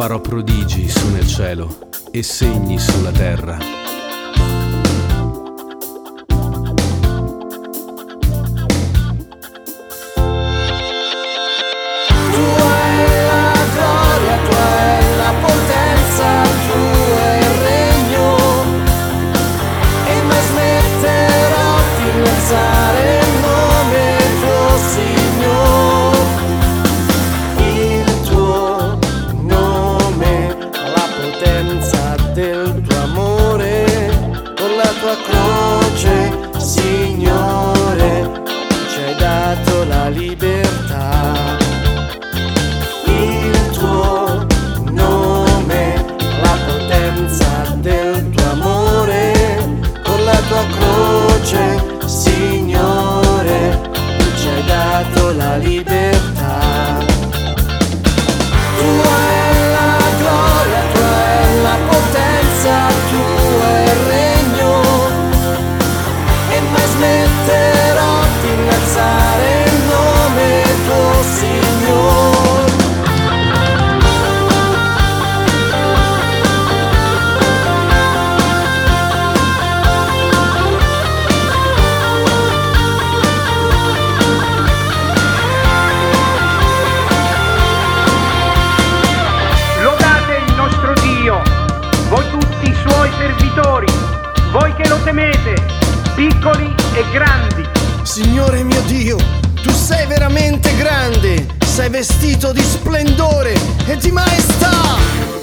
farò prodigi su nel cielo e segni sulla terra. piccoli e grandi. Signore mio Dio, tu sei veramente grande, sei vestito di splendore e di maestà.